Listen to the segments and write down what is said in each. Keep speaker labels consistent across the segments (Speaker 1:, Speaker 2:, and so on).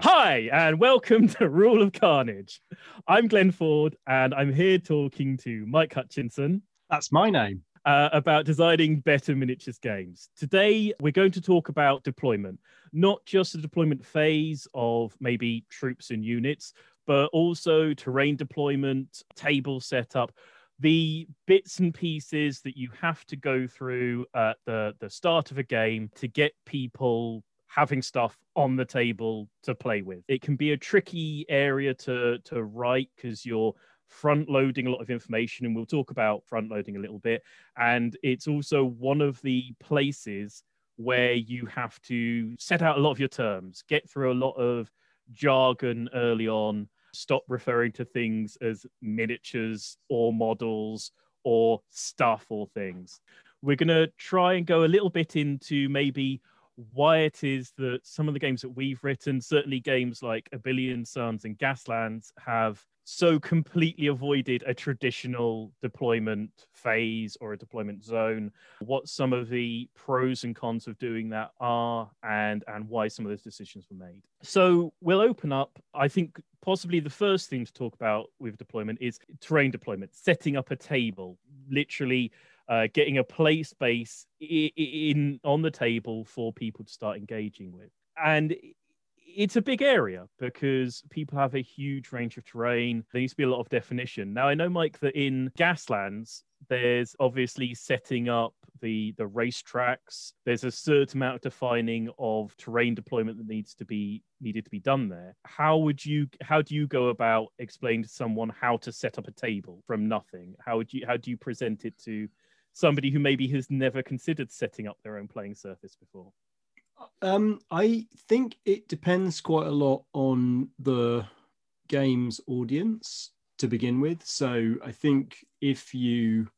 Speaker 1: Hi, and welcome to Rule of Carnage. I'm Glenn Ford, and I'm here talking to Mike Hutchinson.
Speaker 2: That's my name.
Speaker 1: Uh, about designing better miniatures games. Today, we're going to talk about deployment, not just the deployment phase of maybe troops and units, but also terrain deployment, table setup, the bits and pieces that you have to go through at the, the start of a game to get people having stuff on the table to play with. It can be a tricky area to to write because you're front loading a lot of information and we'll talk about front loading a little bit and it's also one of the places where you have to set out a lot of your terms, get through a lot of jargon early on, stop referring to things as miniatures or models or stuff or things. We're going to try and go a little bit into maybe why it is that some of the games that we've written, certainly games like A Billion Suns and Gaslands, have so completely avoided a traditional deployment phase or a deployment zone. What some of the pros and cons of doing that are and and why some of those decisions were made. So we'll open up. I think possibly the first thing to talk about with deployment is terrain deployment setting up a table literally uh, getting a play space in, in on the table for people to start engaging with. And it's a big area because people have a huge range of terrain. There needs to be a lot of definition. Now, I know, Mike, that in Gaslands, there's obviously setting up the the racetracks. There's a certain amount of defining of terrain deployment that needs to be needed to be done there. How would you how do you go about explaining to someone how to set up a table from nothing? How would you how do you present it to somebody who maybe has never considered setting up their own playing surface before?
Speaker 2: Um, I think it depends quite a lot on the game's audience to begin with. So I think if you,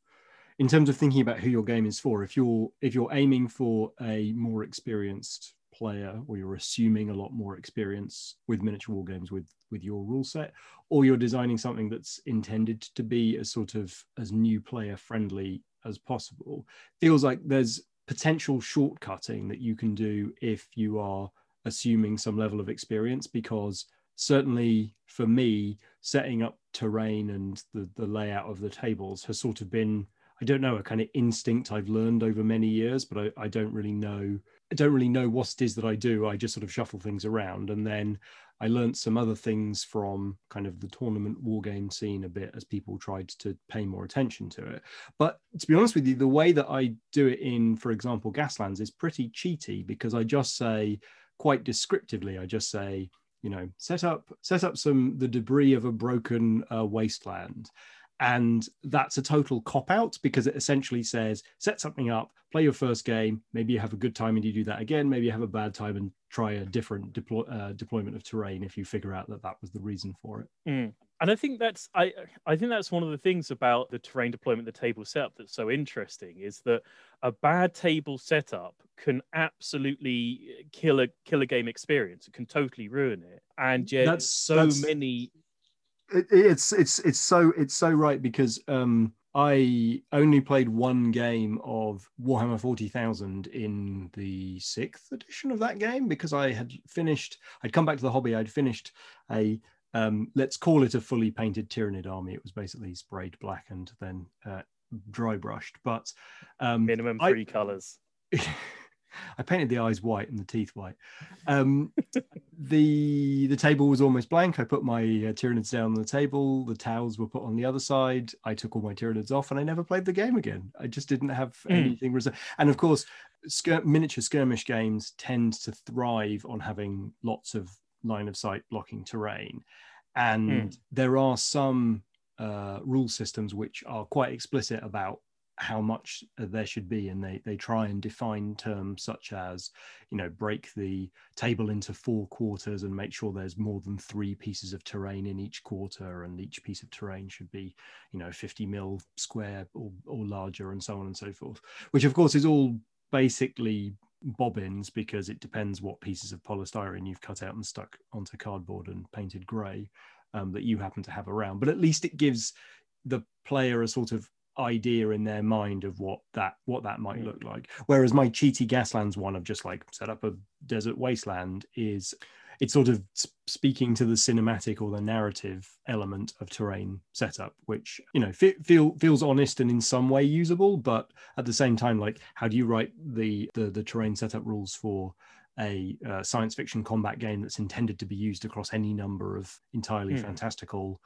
Speaker 2: in terms of thinking about who your game is for, if you're if you're aiming for a more experienced player or you're assuming a lot more experience with miniature war games with with your rule set or you're designing something that's intended to be as sort of as new player friendly as possible feels like there's potential shortcutting that you can do if you are assuming some level of experience because certainly for me setting up terrain and the, the layout of the tables has sort of been i don't know a kind of instinct i've learned over many years but i, I don't really know i don't really know what it is that i do. I just sort of shuffle things around. And then I learned some other things from kind of the tournament war game scene a bit as people tried to pay more attention to it. But to be honest with you, the way that I do it in, for example, Gaslands is pretty cheaty because I just say quite descriptively, I just say, you know, set up set up some the debris of a broken uh, wasteland and that's a total cop out because it essentially says set something up play your first game. Maybe you have a good time and you do that again. Maybe you have a bad time and try a different deploy, uh, deployment of terrain if you figure out that that was the reason for it.
Speaker 1: Mm. and i think that's i i think that's one of the things about the terrain deployment the table setup that's so interesting is that a bad table setup can absolutely kill a kill a game experience. It can totally ruin it. And yet that's, so that's... many
Speaker 2: it, it's it's it's so it's so right because um I only played one game of Warhammer 40,000 in the sixth edition of that game because I had finished, I'd come back to the hobby, I'd finished a, um, let's call it a fully painted Tyranid army. It was basically sprayed black and then uh, dry brushed, but um,
Speaker 1: minimum three I, colors.
Speaker 2: I painted the eyes white and the teeth white. Um, the the table was almost blank. I put my uh, Tyranids down on the table. The towels were put on the other side. I took all my Tyranids off, and I never played the game again. I just didn't have mm. anything reserved. And of course, skir- miniature skirmish games tend to thrive on having lots of line of sight blocking terrain, and mm. there are some uh, rule systems which are quite explicit about how much there should be and they they try and define terms such as you know break the table into four quarters and make sure there's more than three pieces of terrain in each quarter and each piece of terrain should be you know 50 mil square or, or larger and so on and so forth which of course is all basically bobbins because it depends what pieces of polystyrene you've cut out and stuck onto cardboard and painted grey um, that you happen to have around. But at least it gives the player a sort of idea in their mind of what that what that might
Speaker 1: Mm.
Speaker 2: look like. Whereas my cheaty Gaslands one of just like set up a desert wasteland is it's sort of speaking to the cinematic or the narrative element of terrain setup, which you know fe- feel feels honest and in some way usable, but at the same time, like how do you write the the, the terrain setup rules for a uh, science fiction combat game that's intended to be used across any number of entirely
Speaker 1: Hmm.
Speaker 2: fantastical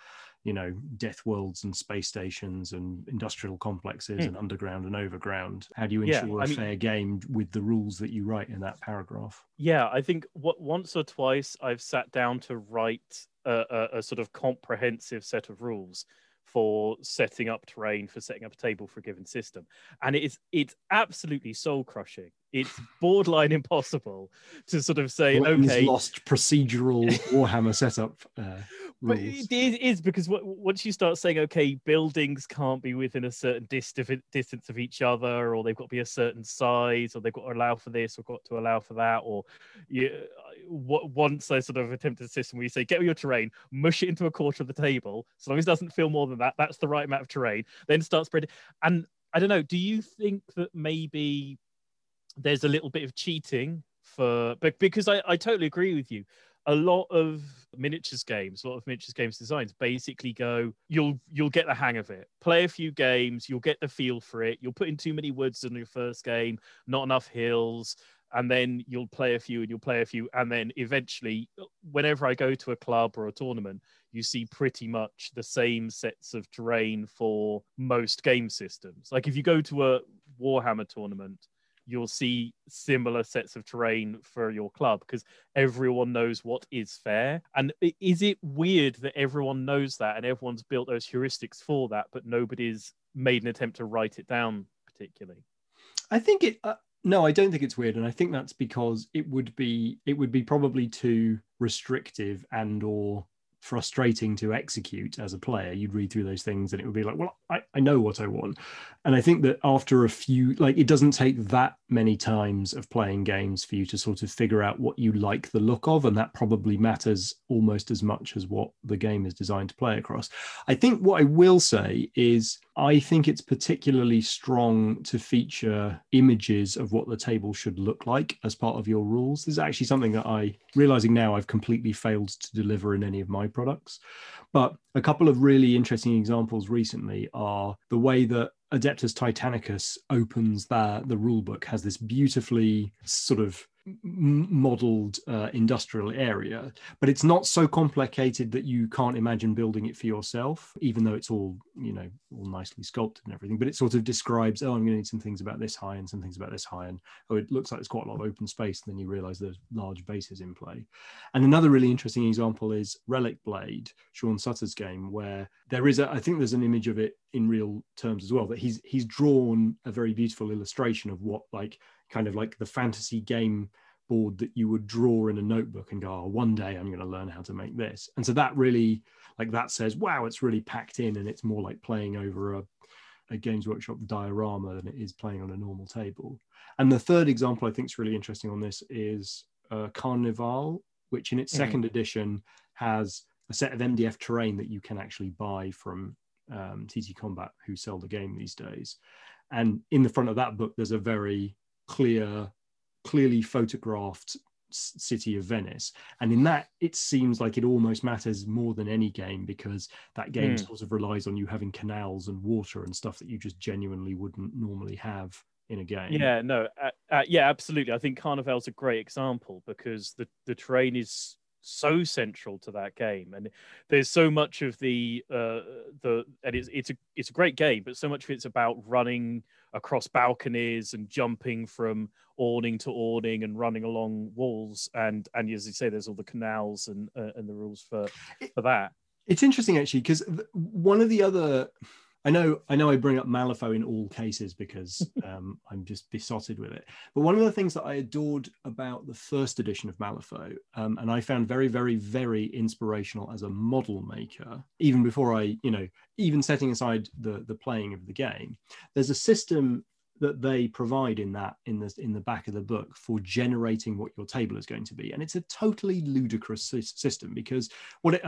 Speaker 2: you know death worlds and space stations and industrial complexes
Speaker 1: Hmm.
Speaker 2: and underground and overground how do you
Speaker 1: Yeah,
Speaker 2: ensure
Speaker 1: I
Speaker 2: a
Speaker 1: mean-
Speaker 2: fair game with the rules that you write in that paragraph
Speaker 1: Yeah, I think what once or twice I've sat down to write a, a, a sort of comprehensive set of rules for setting up terrain, for setting up a table for a given system, and it is it's absolutely soul crushing. It's borderline impossible to sort of say, okay,
Speaker 2: lost procedural warhammer setup uh,
Speaker 1: But it is, because once you start saying, okay, buildings can't be within a certain dis- distance of each other, or they've got to be a certain size, or they've got to allow for this, or got to allow for that, or you, what once I sort of attempted a system where you say, get your terrain, mush it into a quarter of the table, so long as it doesn't feel more than that, that's the right amount of terrain, then start spreading. And I don't know, do you think that maybe there's a little bit of cheating for, but because I, I totally agree with you a lot of miniatures games, a lot of miniatures games designs basically go, you'll you'll get the hang of it. Play a few games, you'll get the feel for it. You'll put in too many woods in your first game, not enough hills, and then you'll play a few and you'll play a few, and then eventually, whenever I go to a club or a tournament, you see pretty much the same sets of terrain for most game systems. Like if you go to a Warhammer tournament, you'll see similar sets of terrain for your club because everyone knows what is fair. And is it weird that everyone knows that and everyone's built those heuristics for that, but nobody's made an attempt to write it down particularly?
Speaker 2: I think it. Uh, no, I don't think it's weird, and I think that's because it would be it would be probably too restrictive and or frustrating to execute as a player. You'd read through those things, and it would be like, well, I, I know what I want, and I think that after a few, like, it doesn't take that many times of playing games for you to sort of figure out what you like the look of, and that probably matters almost as much as what the game is designed to play across. I think what I will say is I think it's particularly strong to feature images of what the table should look like as part of your rules. This is actually something that I, realizing now, I've completely failed to deliver in any of my products. But a couple of really interesting examples recently are the way that Adeptus Titanicus opens the, the rule book has this beautifully sort of modeled uh, industrial area, but it's not so complicated that you can't imagine building it for yourself, even though it's all, you know, all nicely sculpted and everything. But it sort of describes, oh, I'm going to need some things about this high and some things about this high. And oh, it looks like there's quite a lot of open space. And then you realize there's large bases in play. And another really interesting example is Relic Blade, Sean Sutter's game, where there is a, I think there's an image of it in real terms as well, that he's he's drawn a very beautiful illustration of what like kind of like the fantasy game board that you would draw in a notebook and go, oh, one day I'm going to learn how to make this. And so that really, like that says, wow, it's really packed in and it's more like playing over a, a Games Workshop diorama than it is playing on a normal table. And the third example I think is really interesting on this is uh, Carnevale, which in its
Speaker 1: Mhm.
Speaker 2: second edition has a set of MDF terrain that you can actually buy from um, TT Combat, who sell the game these days. And in the front of that book, there's a very clear, clearly photographed s- city of Venice. And in that, it seems like it almost matters more than any game because that game
Speaker 1: Hmm.
Speaker 2: sort of relies on you having canals and water and stuff that you just genuinely wouldn't normally have in a game.
Speaker 1: Yeah, no, uh, uh, yeah, absolutely. I think Carnevale's a great example because the the terrain is so central to that game, and there's so much of the uh, the and it's it's a it's a great game, but so much of it's about running across balconies and jumping from awning to awning and running along walls, and and as you say, there's all the canals and uh, and the rules for for that.
Speaker 2: It's interesting actually because one of the other I know I know I bring up Malifaux in all cases because um, I'm just besotted with it. But one of the things that I adored about the first edition of Malifaux, um, and I found very, very, very inspirational as a model maker, even before I, you know, even setting aside the the playing of the game, there's a system that they provide in that in the in the back of the book for generating what your table is going to be and it's a totally ludicrous system because what it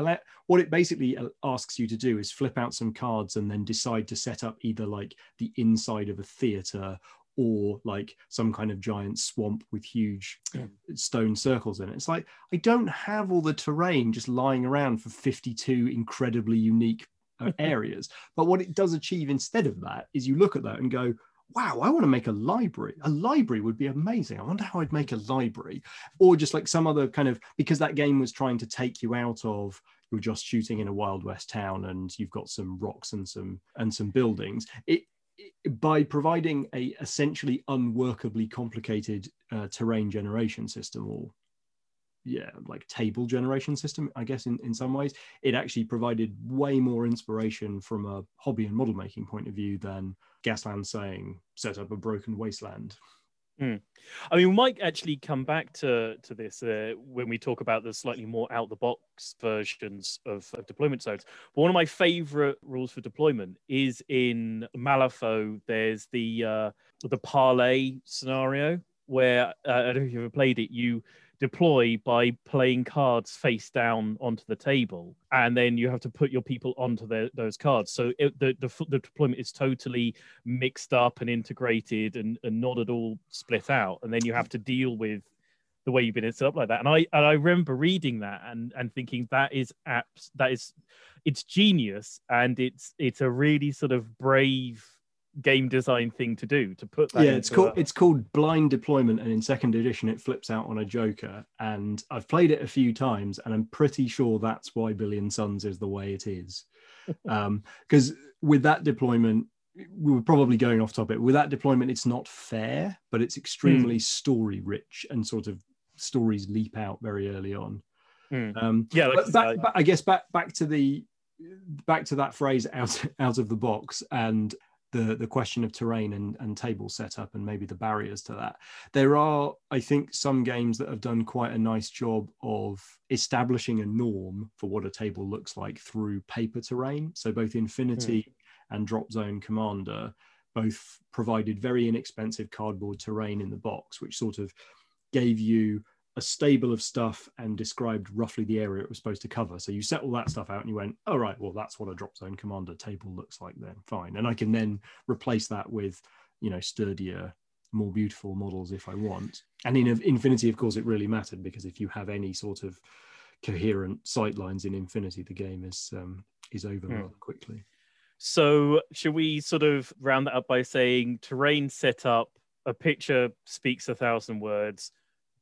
Speaker 2: what it basically asks you to do is flip out some cards and then decide to set up either like the inside of a theater or like some kind of giant swamp with huge stone circles in it. It's like I don't have all the terrain just lying around for 52 incredibly unique uh, areas. But what it does achieve instead of that is you look at that and go, wow, I want to make a library. A library would be amazing. I wonder how I'd make a library. Or just like some other kind of, because that game was trying to take you out of you're just shooting in a wild west town and you've got some rocks and some and some buildings it by providing a essentially unworkably complicated uh, terrain generation system or yeah like table generation system i guess in, in some ways it actually provided way more inspiration from a hobby and model making point of view than gasland saying set up a broken wasteland
Speaker 1: Mm. I mean, we might actually come back to to this uh, when we talk about the slightly more out the box versions of, of, deployment zones. But one of my favorite rules for deployment is in Malifaux. There's the uh, the parlay scenario where uh, I don't know if you've ever played it. You deploy by playing cards face down onto the table, and then you have to put your people onto those cards. So it, the, the, the deployment is totally mixed up and integrated, and, and not at all split out. And then you have to deal with the way you've been set up like that. And I and I remember reading that and and thinking that is apps that is it's genius and it's it's a really sort of brave game design thing to do to put that
Speaker 2: yeah it's called a... it's called blind deployment and in second edition it flips out on a joker and i've played it a few times and i'm pretty sure that's why billion suns is the way it is um because with that deployment we were probably going off topic with that deployment it's not fair but it's extremely mm. story rich and sort of stories leap out very early on
Speaker 1: mm. um yeah
Speaker 2: like, back, back, i guess back back to the back to that phrase out out of the box and the the question of terrain and, and table setup and maybe the barriers to that. There are, I think, some games that have done quite a nice job of establishing a norm for what a table looks like through paper terrain. So both Infinity mm. and Drop Zone Commander both provided very inexpensive cardboard terrain in the box, which sort of gave you a stable of stuff and described roughly the area it was supposed to cover. So you set all that stuff out and you went, all oh, right, well, that's what a drop zone commander table looks like then. Fine. And I can then replace that with, you know, sturdier, more beautiful models if I want. And in Infinity, of course, it really mattered because if you have any sort of coherent sight lines in Infinity, the game is um, is over mm. rather quickly.
Speaker 1: So should we sort of round that up by saying terrain setup, a picture speaks a thousand words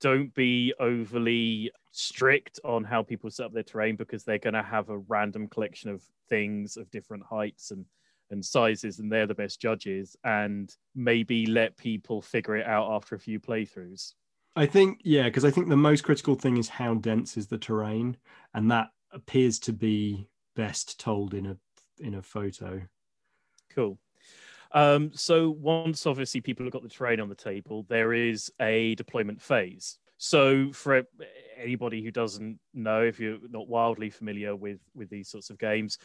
Speaker 1: don't be overly strict on how people set up their terrain because they're going to have a random collection of things of different heights and and sizes and they're the best judges and maybe let people figure it out after a few playthroughs.
Speaker 2: I think yeah because i think the most critical thing is how dense is the terrain and that appears to be best told in a in a photo.
Speaker 1: Cool um, so once obviously people have got the terrain on the table, there is a deployment phase. So for anybody who doesn't know, if you're not wildly familiar with with these sorts of games,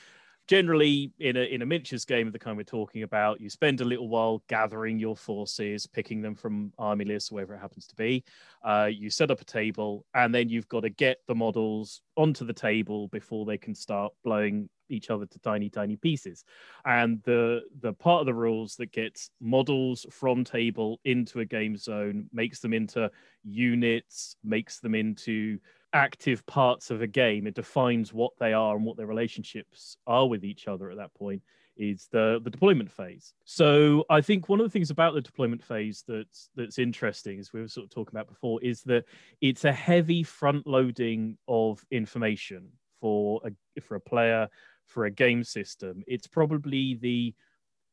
Speaker 1: generally in a in a miniatures game of the kind we're talking about, you spend a little while gathering your forces, picking them from army lists, wherever it happens to be. Uh, you set up a table, and then you've got to get the models onto the table before they can start blowing each other to tiny tiny pieces and the the part of the rules that gets models from table into a game zone makes them into units makes them into active parts of a game it defines what they are and what their relationships are with each other at that point is the the deployment phase so i think one of the things about the deployment phase that's that's interesting as we were sort of talking about before is that it's a heavy front loading of information for a for a player for a game system, it's probably the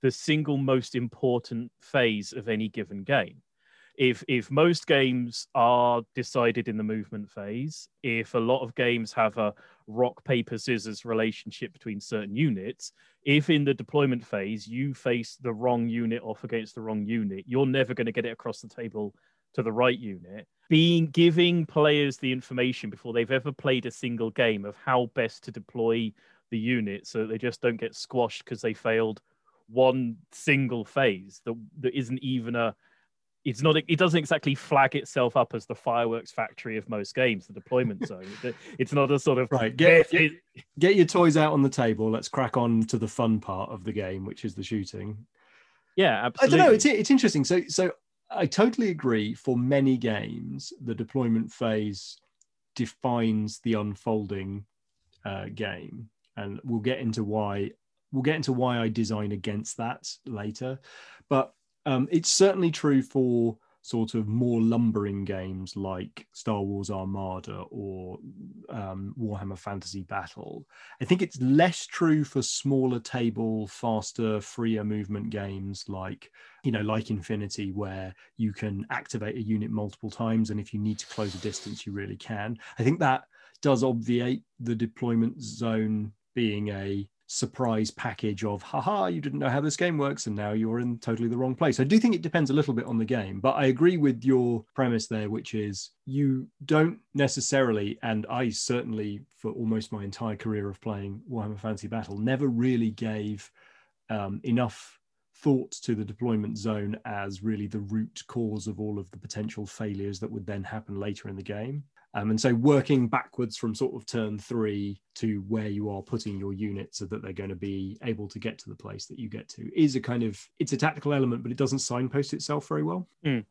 Speaker 1: the single most important phase of any given game. If if most games are decided in the movement phase, if a lot of games have a rock paper scissors relationship between certain units, if in the deployment phase you face the wrong unit off against the wrong unit, you're never going to get it across the table to the right unit. Being giving players the information before they've ever played a single game of how best to deploy the unit so they just don't get squashed because they failed one single phase that, that isn't even a it's not it doesn't exactly flag itself up as the fireworks factory of most games the deployment zone. It's not a sort of
Speaker 2: right get, get, get your toys out on the table. Let's crack on to the fun part of the game which is the shooting.
Speaker 1: Yeah absolutely.
Speaker 2: i don't know it's, it's interesting. So so i totally agree for many games the deployment phase defines the unfolding uh, game. And we'll get into why we'll get into why i design against that later. But um, it's certainly true for sort of more lumbering games like Star Wars Armada or um, Warhammer Fantasy Battle. I think it's less true for smaller table, faster, freer movement games like, you know, like Infinity, where you can activate a unit multiple times, and if you need to close a distance, you really can. I think that does obviate the deployment zone being a surprise package of haha you didn't know how this game works and now you're in totally the wrong place. I do think it depends a little bit on the game but i agree with your premise there which is you don't necessarily and i certainly for almost my entire career of playing warhammer fantasy battle never really gave um, enough thought to the deployment zone as really the root cause of all of the potential failures that would then happen later in the game um, and so working backwards from sort of turn three to where you are putting your units so that they're going to be able to get to the place that you get to is a kind of it's a tactical element, but it doesn't signpost itself very well.
Speaker 1: Mm.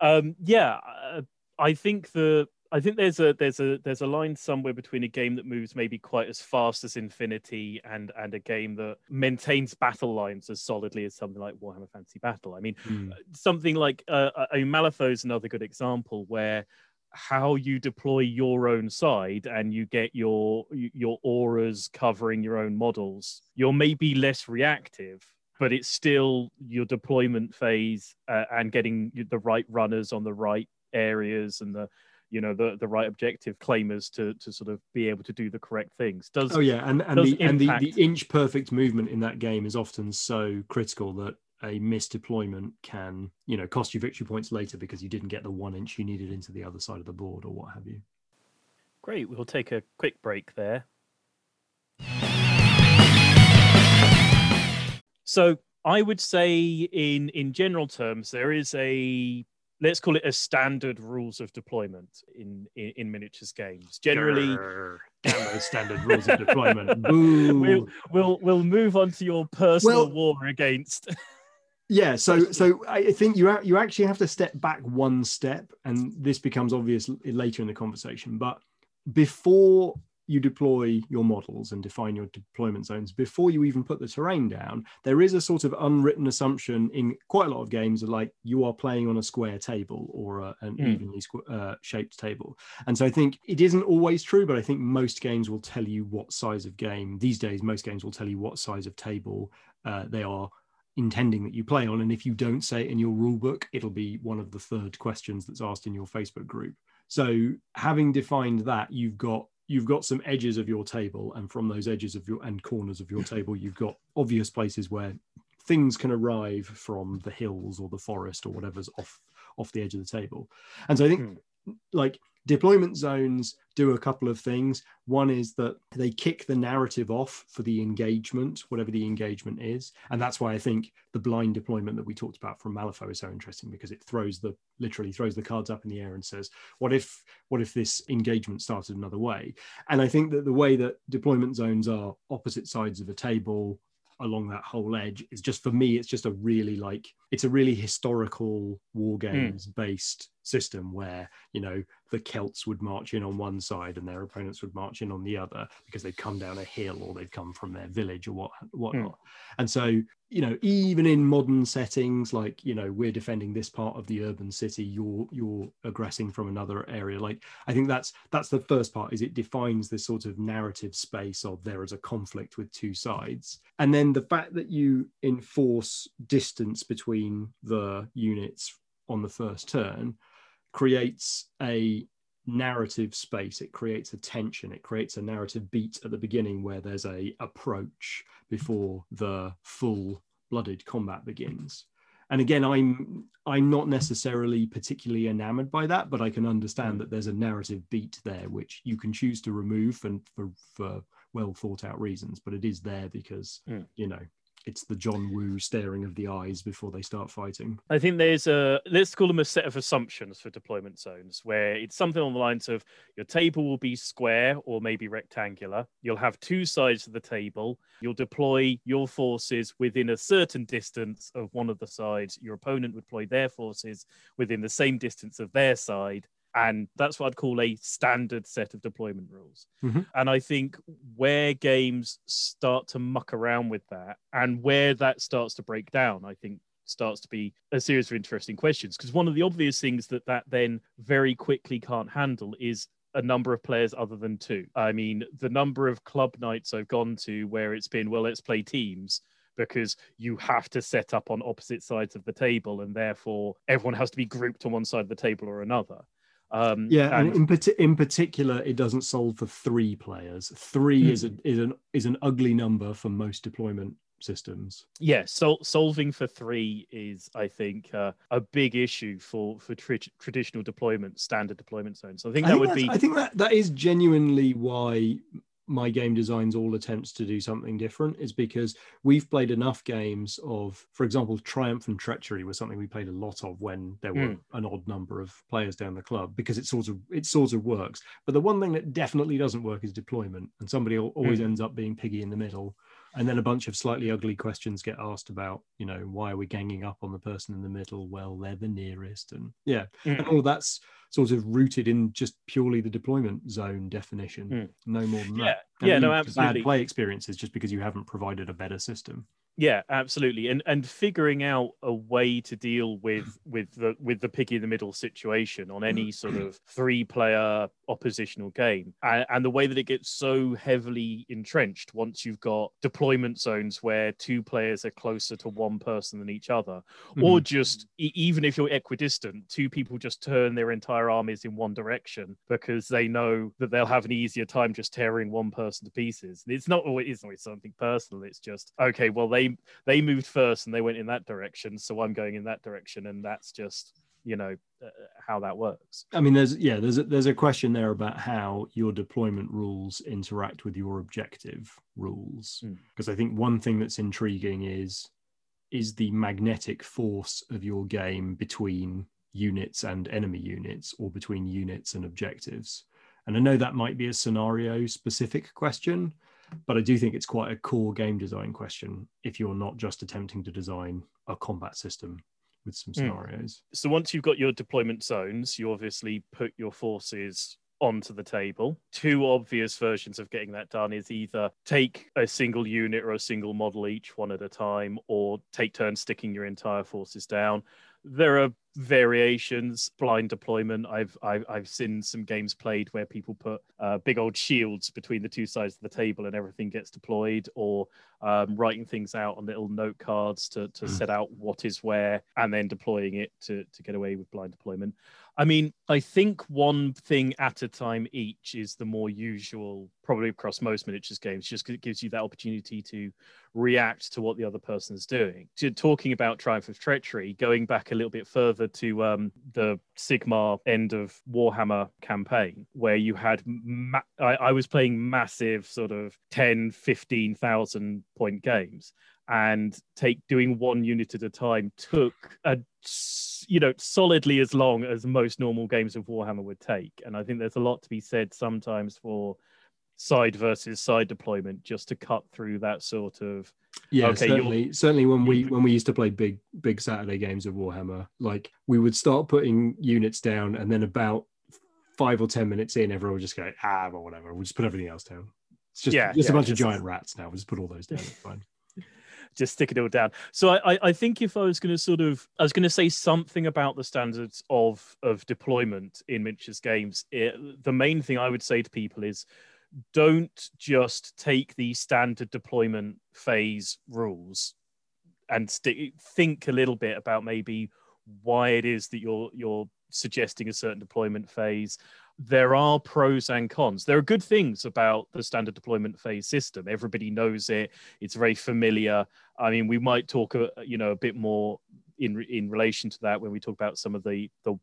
Speaker 1: Um, yeah, uh, I think the I think there's a there's a there's a line somewhere between a game that moves maybe quite as fast as Infinity and and a game that maintains battle lines as solidly as something like Warhammer Fantasy Battle. I mean, mm. something like uh, I mean, Malifaux is another good example where how you deploy your own side and you get your your auras covering your own models you're maybe less reactive but it's still your deployment phase uh, and getting the right runners on the right areas and the you know the the right objective claimers to to sort of be able to do the correct things. Does
Speaker 2: oh yeah and and the and the, the inch perfect movement in that game is often so critical that a misdeployment can you know cost you victory points later because you didn't get the one inch you needed into the other side of the board or what have you.
Speaker 1: Great we'll take a quick break there. So i would say in in general terms there is a let's call it a standard rules of deployment in in, in miniatures games. Generally
Speaker 2: standard rules of deployment.
Speaker 1: We'll, we'll we'll move on to your personal well, war against.
Speaker 2: Yeah so so i think you you actually have to step back one step and this becomes obvious later in the conversation but before you deploy your models and define your deployment zones before you even put the terrain down there is a sort of unwritten assumption in quite a lot of games that like you are playing on a square table or a, an mm. evenly uh, shaped table and so i think it isn't always true but i think most games will tell you what size of game these days most games will tell you what size of table uh, they are intending that you play on. And if you don't say it in your rule book, it'll be one of the third questions that's asked in your Facebook group. So having defined that, you've got you've got some edges of your table, and from those edges of your and corners of your table, you've got obvious places where things can arrive from the hills or the forest or whatever's off off the edge of the table. And so I think hmm. like Deployment zones do a couple of things. One is that they kick the narrative off for the engagement, whatever the engagement is. And that's why I think the blind deployment that we talked about from Malifaux is so interesting because it throws the literally throws the cards up in the air and says, what if what if this engagement started another way? And I think that the way that deployment zones are opposite sides of a table along that whole edge is just for me it's just a really like it's a really historical war hmm. games mm. based system where you know the celts would march in on one side and their opponents would march in on the other because they'd come down a hill or they'd come from their village or what whatnot mm. and so you know even in modern settings like you know we're defending this part of the urban city you're you're aggressing from another area like i think that's that's the first part is it defines this sort of narrative space of there is a conflict with two sides and then the fact that you enforce distance between the units on the first turn creates a narrative space. It creates a tension. It creates a narrative beat at the beginning where there's a approach before the full blooded combat begins. And again i'm i'm not necessarily particularly enamored by that but i can understand that there's a narrative beat there which you can choose to remove and for for well thought out reasons but it is there because mm. you know it's the John Woo staring of the eyes before they start fighting.
Speaker 1: I think there's a let's call them a set of assumptions for deployment zones where it's something on the lines of your table will be square or maybe rectangular. You'll have two sides of the table. You'll deploy your forces within a certain distance of one of the sides. Your opponent would deploy their forces within the same distance of their side and that's what I'd call a standard set of deployment rules.
Speaker 2: Mm-hmm.
Speaker 1: And I think where games start to muck around with that and where that starts to break down, I think starts to be a series of interesting questions. Because one of the obvious things that that then very quickly can't handle is a number of players other than two. I mean, the number of club nights I've gone to where it's been, well, let's play teams because you have to set up on opposite sides of the table and therefore everyone has to be grouped on one side of the table or another. Um,
Speaker 2: yeah, and, in, in particular, it doesn't solve for three players. 3 mm. is a, is an is an ugly number for most deployment systems.
Speaker 1: Yeah, so solving for three is, I think, uh, a big issue for for tra- traditional deployment, standard deployment zones. So I think that I think would be.
Speaker 2: I think that that is genuinely why my game designs all attempts to do something different is because we've played enough games of for example triumph and treachery was something we played a lot of when there were mm. an odd number of players down the club because it sort of it sort of works but the one thing that definitely doesn't work is deployment and somebody always mm. ends up being piggy in the middle and then a bunch of slightly ugly questions get asked about you know why are we ganging up on the person in the middle well they're the nearest and yeah mm. and all that's sort of rooted in just purely the deployment zone definition mm. no more than
Speaker 1: yeah.
Speaker 2: that
Speaker 1: and yeah no absolutely
Speaker 2: bad play experiences just because you haven't provided a better system
Speaker 1: yeah, absolutely, and and figuring out a way to deal with with the with the picky in the middle situation on any sort of three player oppositional game, and, and the way that it gets so heavily entrenched once you've got deployment zones where two players are closer to one person than each other, mm-hmm. or just even if you're equidistant, two people just turn their entire armies in one direction because they know that they'll have an easier time just tearing one person to pieces. It's not always it's always something personal. It's just okay. Well, they they they moved first and they went in that direction, so I'm going in that direction, and that's just you know uh, how that works.
Speaker 2: I mean, there's yeah, there's a, there's a question there about how your deployment rules interact with your objective rules, because mm. I think one thing that's intriguing is is the magnetic force of your game between units and enemy units or between units and objectives. And I know that might be a scenario specific question, but I do think it's quite a core game design question if you're not just attempting to design a combat system with some hmm. scenarios.
Speaker 1: Mm. So once you've got your deployment zones, you obviously put your forces onto the table. Two obvious versions of getting that done is either take a single unit or a single model each one at a time, or take turns sticking your entire forces down. There are variations blind deployment i've i've, I've seen some games played where people put uh, big old shields between the two sides of the table and everything gets deployed or um, writing things out on little note cards to, to mm. set out what is where and then deploying it to, to get away with blind deployment I mean, I think one thing at a time each is the more usual, probably across most miniatures games, just because it gives you that opportunity to react to what the other person is doing. Talking about Triumph of Treachery, going back a little bit further to um, the Sigmar end of Warhammer campaign, where you had, ma- I, I was playing massive sort of 10, 15,000 point games and take doing one unit at a time took a you know solidly as long as most normal games of warhammer would take. And i think there's a lot to be said sometimes for side versus side deployment just to cut through that sort of
Speaker 2: yeah okay, certainly certainly when we when we used to play big big saturday games of warhammer like we would start putting units down and then about five or ten minutes in everyone would just go ah or whatever we'll just put everything else down. It's just, yeah, just yeah, a bunch of giant rats now we'll just put all those down it's fine
Speaker 1: just stick it all down. So I, I think if I was going to sort of, I was going to say something about the standards of of deployment in miniatures games. It, the main thing I would say to people is, don't just take the standard deployment phase rules and st- think a little bit about maybe why it is that you're you're suggesting a certain deployment phase there are pros and cons. There are good things about the standard deployment phase system. Everybody knows it. It's very familiar. I mean, we might talk, a, you know, a bit more in in relation to that when we talk about some of the the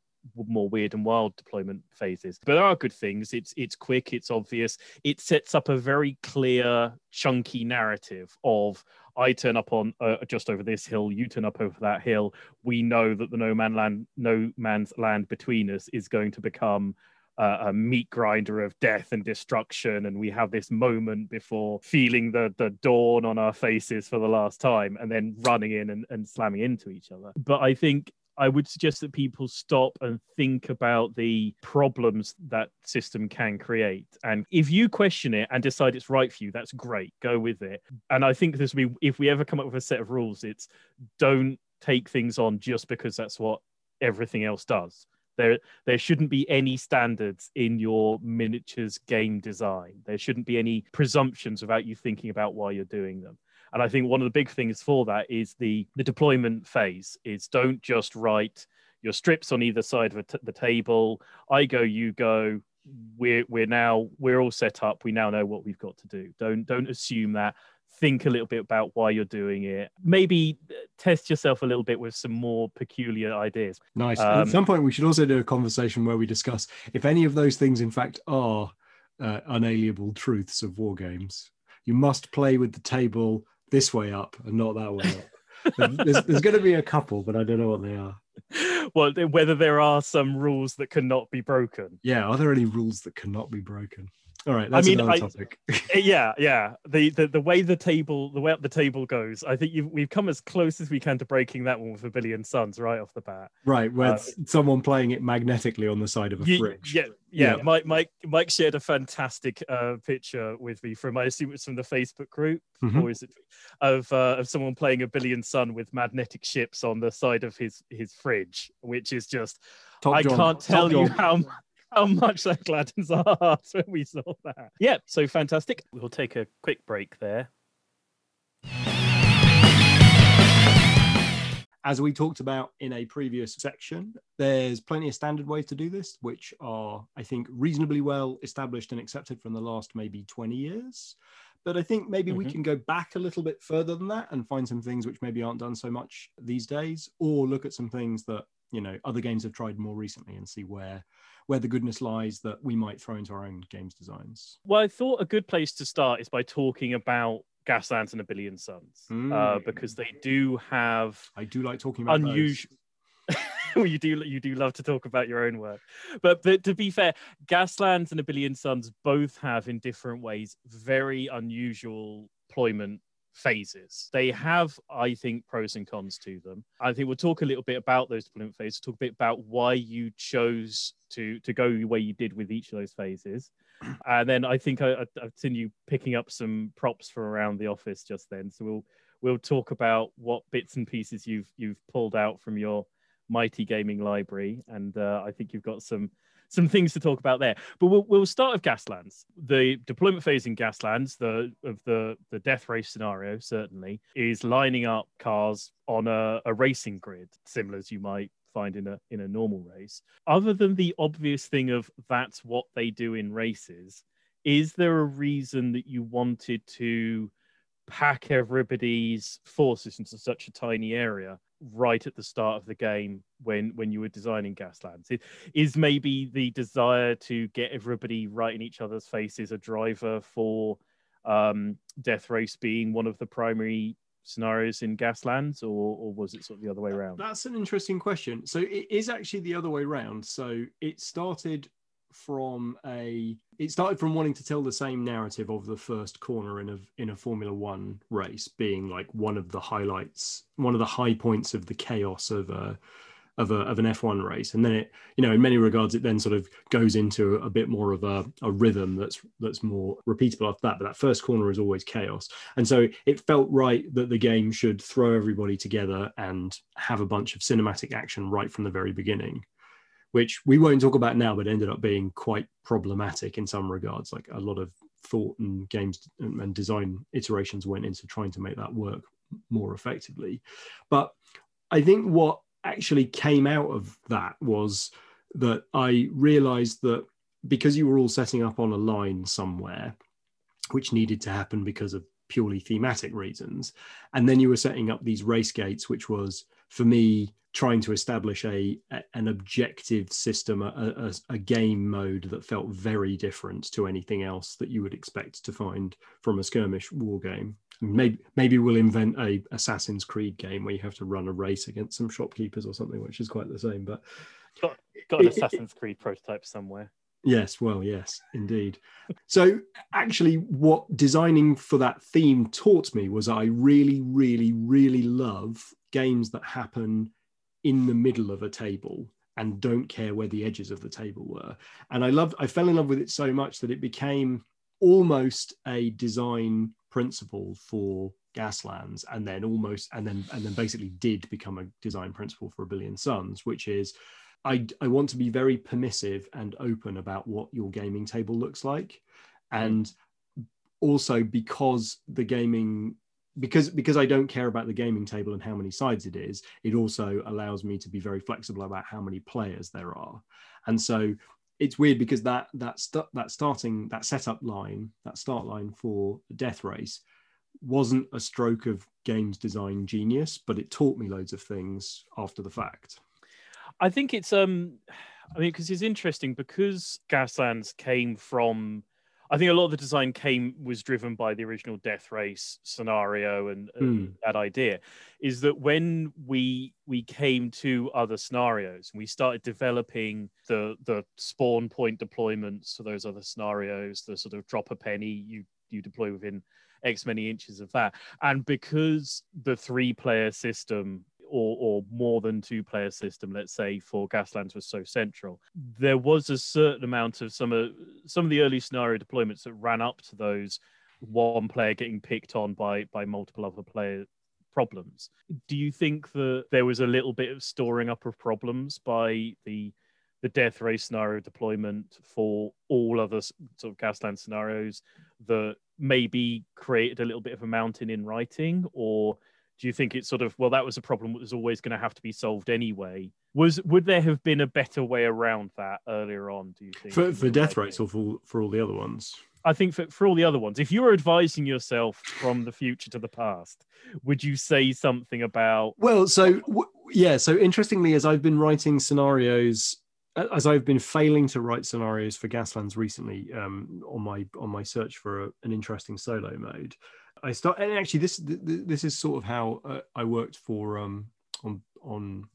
Speaker 1: more weird and wild deployment phases. But there are good things. It's it's quick. It's obvious. It sets up a very clear, chunky narrative of I turn up on uh, just over this hill, you turn up over that hill. We know that the no man land, no man's land between us is going to become uh, a meat grinder of death and destruction, and we have this moment before feeling the the dawn on our faces for the last time, and then running in and, and slamming into each other. But I think I would suggest that people stop and think about the problems that system can create. And if you question it and decide it's right for you, that's great. Go with it. And I think this will be if we ever come up with a set of rules, it's don't take things on just because that's what everything else does. There, there shouldn't be any standards in your miniatures game design. There shouldn't be any presumptions without you thinking about why you're doing them. And I think one of the big things for that is the the deployment phase. Is don't just write your strips on either side of the table. I go, you go. We're we're now we're all set up. We now know what we've got to do. Don't don't assume that. Think a little bit about why you're doing it. Maybe test yourself a little bit with some more peculiar ideas.
Speaker 2: Nice. Um, At some point, we should also do a conversation where we discuss if any of those things, in fact, are uh, unalienable truths of war games. You must play with the table this way up and not that way up. there's, there's going to be a couple, but I don't know what they are.
Speaker 1: Well, whether there are some rules that cannot be broken.
Speaker 2: Yeah, are there any rules that cannot be broken? All right, that's I mean, another I, topic.
Speaker 1: Eh, yeah, yeah. The, the the way the table the way up the table goes, I think we've come as close as we can to breaking that one with a billion suns right off the bat.
Speaker 2: Right, where uh, someone playing it magnetically on the side of a
Speaker 1: you,
Speaker 2: fridge.
Speaker 1: Yeah, yeah, yeah. Mike Mike Mike shared a fantastic uh, picture with me from I assume it's from the Facebook group mm-hmm. or is it of uh, of someone playing a billion sun with magnetic ships on the side of his his fridge, which is just Top I can't tell Top you how how much that gladdens our hearts when we saw that. Yeah, so fantastic. We'll take a quick break there.
Speaker 2: As we talked about in a previous section, there's plenty of standard ways to do this, which are, I think, reasonably well established and accepted from the last maybe 20 years. But I think maybe mm-hmm. we can go back a little bit further than that and find some things which maybe aren't done so much these days, or look at some things that you know other games have tried more recently and see where where the goodness lies that we might throw into our own games designs?
Speaker 1: Well, I thought a good place to start is by talking about Gaslands and a Billion Suns, mm. uh, hmm. because they do have.
Speaker 2: I do like talking about unusual.
Speaker 1: well, you do you do love to talk about your own work, but, but to be fair, Gaslands and a Billion Suns both have, in different ways, very unusual deployment phases. They have, I think, pros and cons to them. I think we'll talk a little bit about those deployment phases, talk a bit about why you chose to to go the way you did with each of those phases. And then I think I, have seen you picking up some props from around the office just then. So we'll we'll talk about what bits and pieces you've you've pulled out from your mighty gaming library, and uh, I think you've got some some things to talk about there. But we'll, we'll start with Gaslands. The deployment phase in Gaslands, the of the the death race scenario, certainly is lining up cars on a, a racing grid, similar as you might find in a in a normal race. Other than the obvious thing of that's what they do in races, is there a reason that you wanted to pack everybody's forces into such a tiny area right at the start of the game when when you were designing Gaslands? It, is maybe the desire to get everybody right in each other's faces a driver for um, Death Race being one of the primary scenarios in Gaslands, or, or was it sort of the other way around?
Speaker 2: That's an interesting question. So it is actually the other way around. So it started from a it started from wanting to tell the same narrative of the first corner in a in a Formula One race being like one of the highlights, one of the high points of the chaos of a of, a, of an F1 race. And then it, you know, in many regards, it then sort of goes into a bit more of a, a rhythm that's that's more repeatable after that. But that first corner is always chaos. And so it felt right that the game should throw everybody together and have a bunch of cinematic action right from the very beginning which we won't talk about now, but ended up being quite problematic in some regards. Like a lot of thought and games and design iterations went into trying to make that work more effectively. But I think what actually came out of that was that I realized that because you were all setting up on a line somewhere, which needed to happen because of purely thematic reasons, and then you were setting up these race gates, which was for me trying to establish a, a an objective system, a, a, a, game mode that felt very different to anything else that you would expect to find from a skirmish war game. Maybe maybe we'll invent a Assassin's Creed game where you have to run a race against some shopkeepers or something, which is quite the same. But
Speaker 1: got, got an it, Assassin's it, Creed prototype somewhere.
Speaker 2: Yes, well, yes, indeed. so, actually, what designing for that theme taught me was I really, really, really love games that happen in the middle of a table and don't care where the edges of the table were. And I loved, I fell in love with it so much that it became almost a design principle for Gaslands, and then almost, and then, and then basically did become a design principle for A Billion Suns, which is I, I want to be very permissive and open about what your gaming table looks like. Hmm. And also because the gaming because because I don't care about the gaming table and how many sides it is, it also allows me to be very flexible about how many players there are. And so it's weird because that that st- that starting that setup line, that start line for Death Race wasn't a stroke of games design genius, but it taught me loads of things after the fact.
Speaker 1: I think it's um, I mean, because it's interesting because Gaslands came from. I think a lot of the design came was driven by the original Death Race scenario and, and mm. that idea. Is that when we we came to other scenarios and we started developing the the spawn point deployments for those other scenarios, the sort of drop a penny you you deploy within X many inches of that, and because the three player system or, or more than two player system, let's say for Gaslands was so central, there was a certain amount of some of some of the early scenario deployments that ran up to those one player getting picked on by by multiple other player problems. Do you think that there was a little bit of storing up of problems by the the death race scenario deployment for all other sort of Gasland scenarios that maybe created a little bit of a mountain in writing, or do you think it's sort of well that was a problem that was always going to have to be solved anyway? Was would there have been a better way around that earlier on do you think?
Speaker 2: For, for death rates or for, for all the other ones?
Speaker 1: I think for, for all the other ones. If you were advising yourself from the future to the past would you say something about
Speaker 2: well so w- yeah so interestingly as i've been writing scenarios as I've been failing to write scenarios for Gaslands recently um, on my on my search for a, an interesting solo mode, I start and actually this this is sort of how uh, I worked for um, on on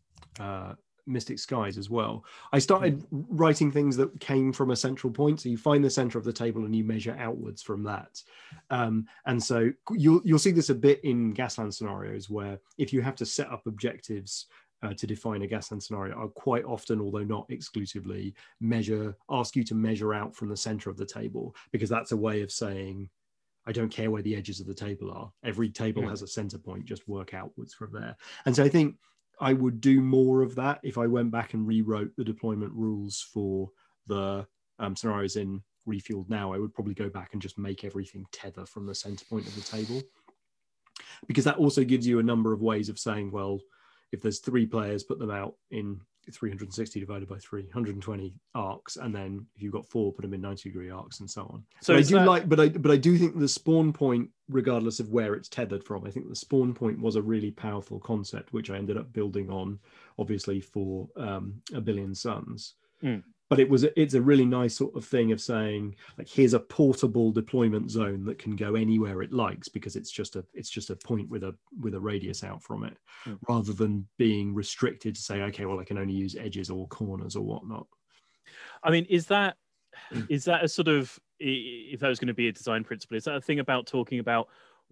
Speaker 2: uh, Mystic Skies as well. I started writing things that came from a central point. So you find the center of the table and you measure outwards from that. Um, and so you'll you'll see this a bit in Gasland scenarios where if you have to set up objectives uh, to define a Gasland scenario, I'll quite often, although not exclusively, measure ask you to measure out from the center of the table because that's a way of saying I don't care where the edges of the table are. Every table yeah. has a center point, just work outwards from there. And so I think I would do more of that if I went back and rewrote the deployment rules for the um, scenarios in Refueled now. I would probably go back and just make everything tether from the center point of the table. Because that also gives you a number of ways of saying, well, if there's three players, put them out in 360 divided by 320 arcs and then if you've got four put them in 90 degree arcs and so on. So i do that... like but i but i do think the spawn point regardless of where it's tethered from i think the spawn point was a really powerful concept which i ended up building on obviously for um, a billion suns. Mm but it was it's a really nice sort of thing of saying like here's a portable deployment zone that can go anywhere it likes because it's just a it's just a point with a with a radius out from it mm. rather than being restricted to say okay well i can only use edges or corners or whatnot.
Speaker 1: I mean is that is that a sort of if that was going to be a design principle is that a thing about talking about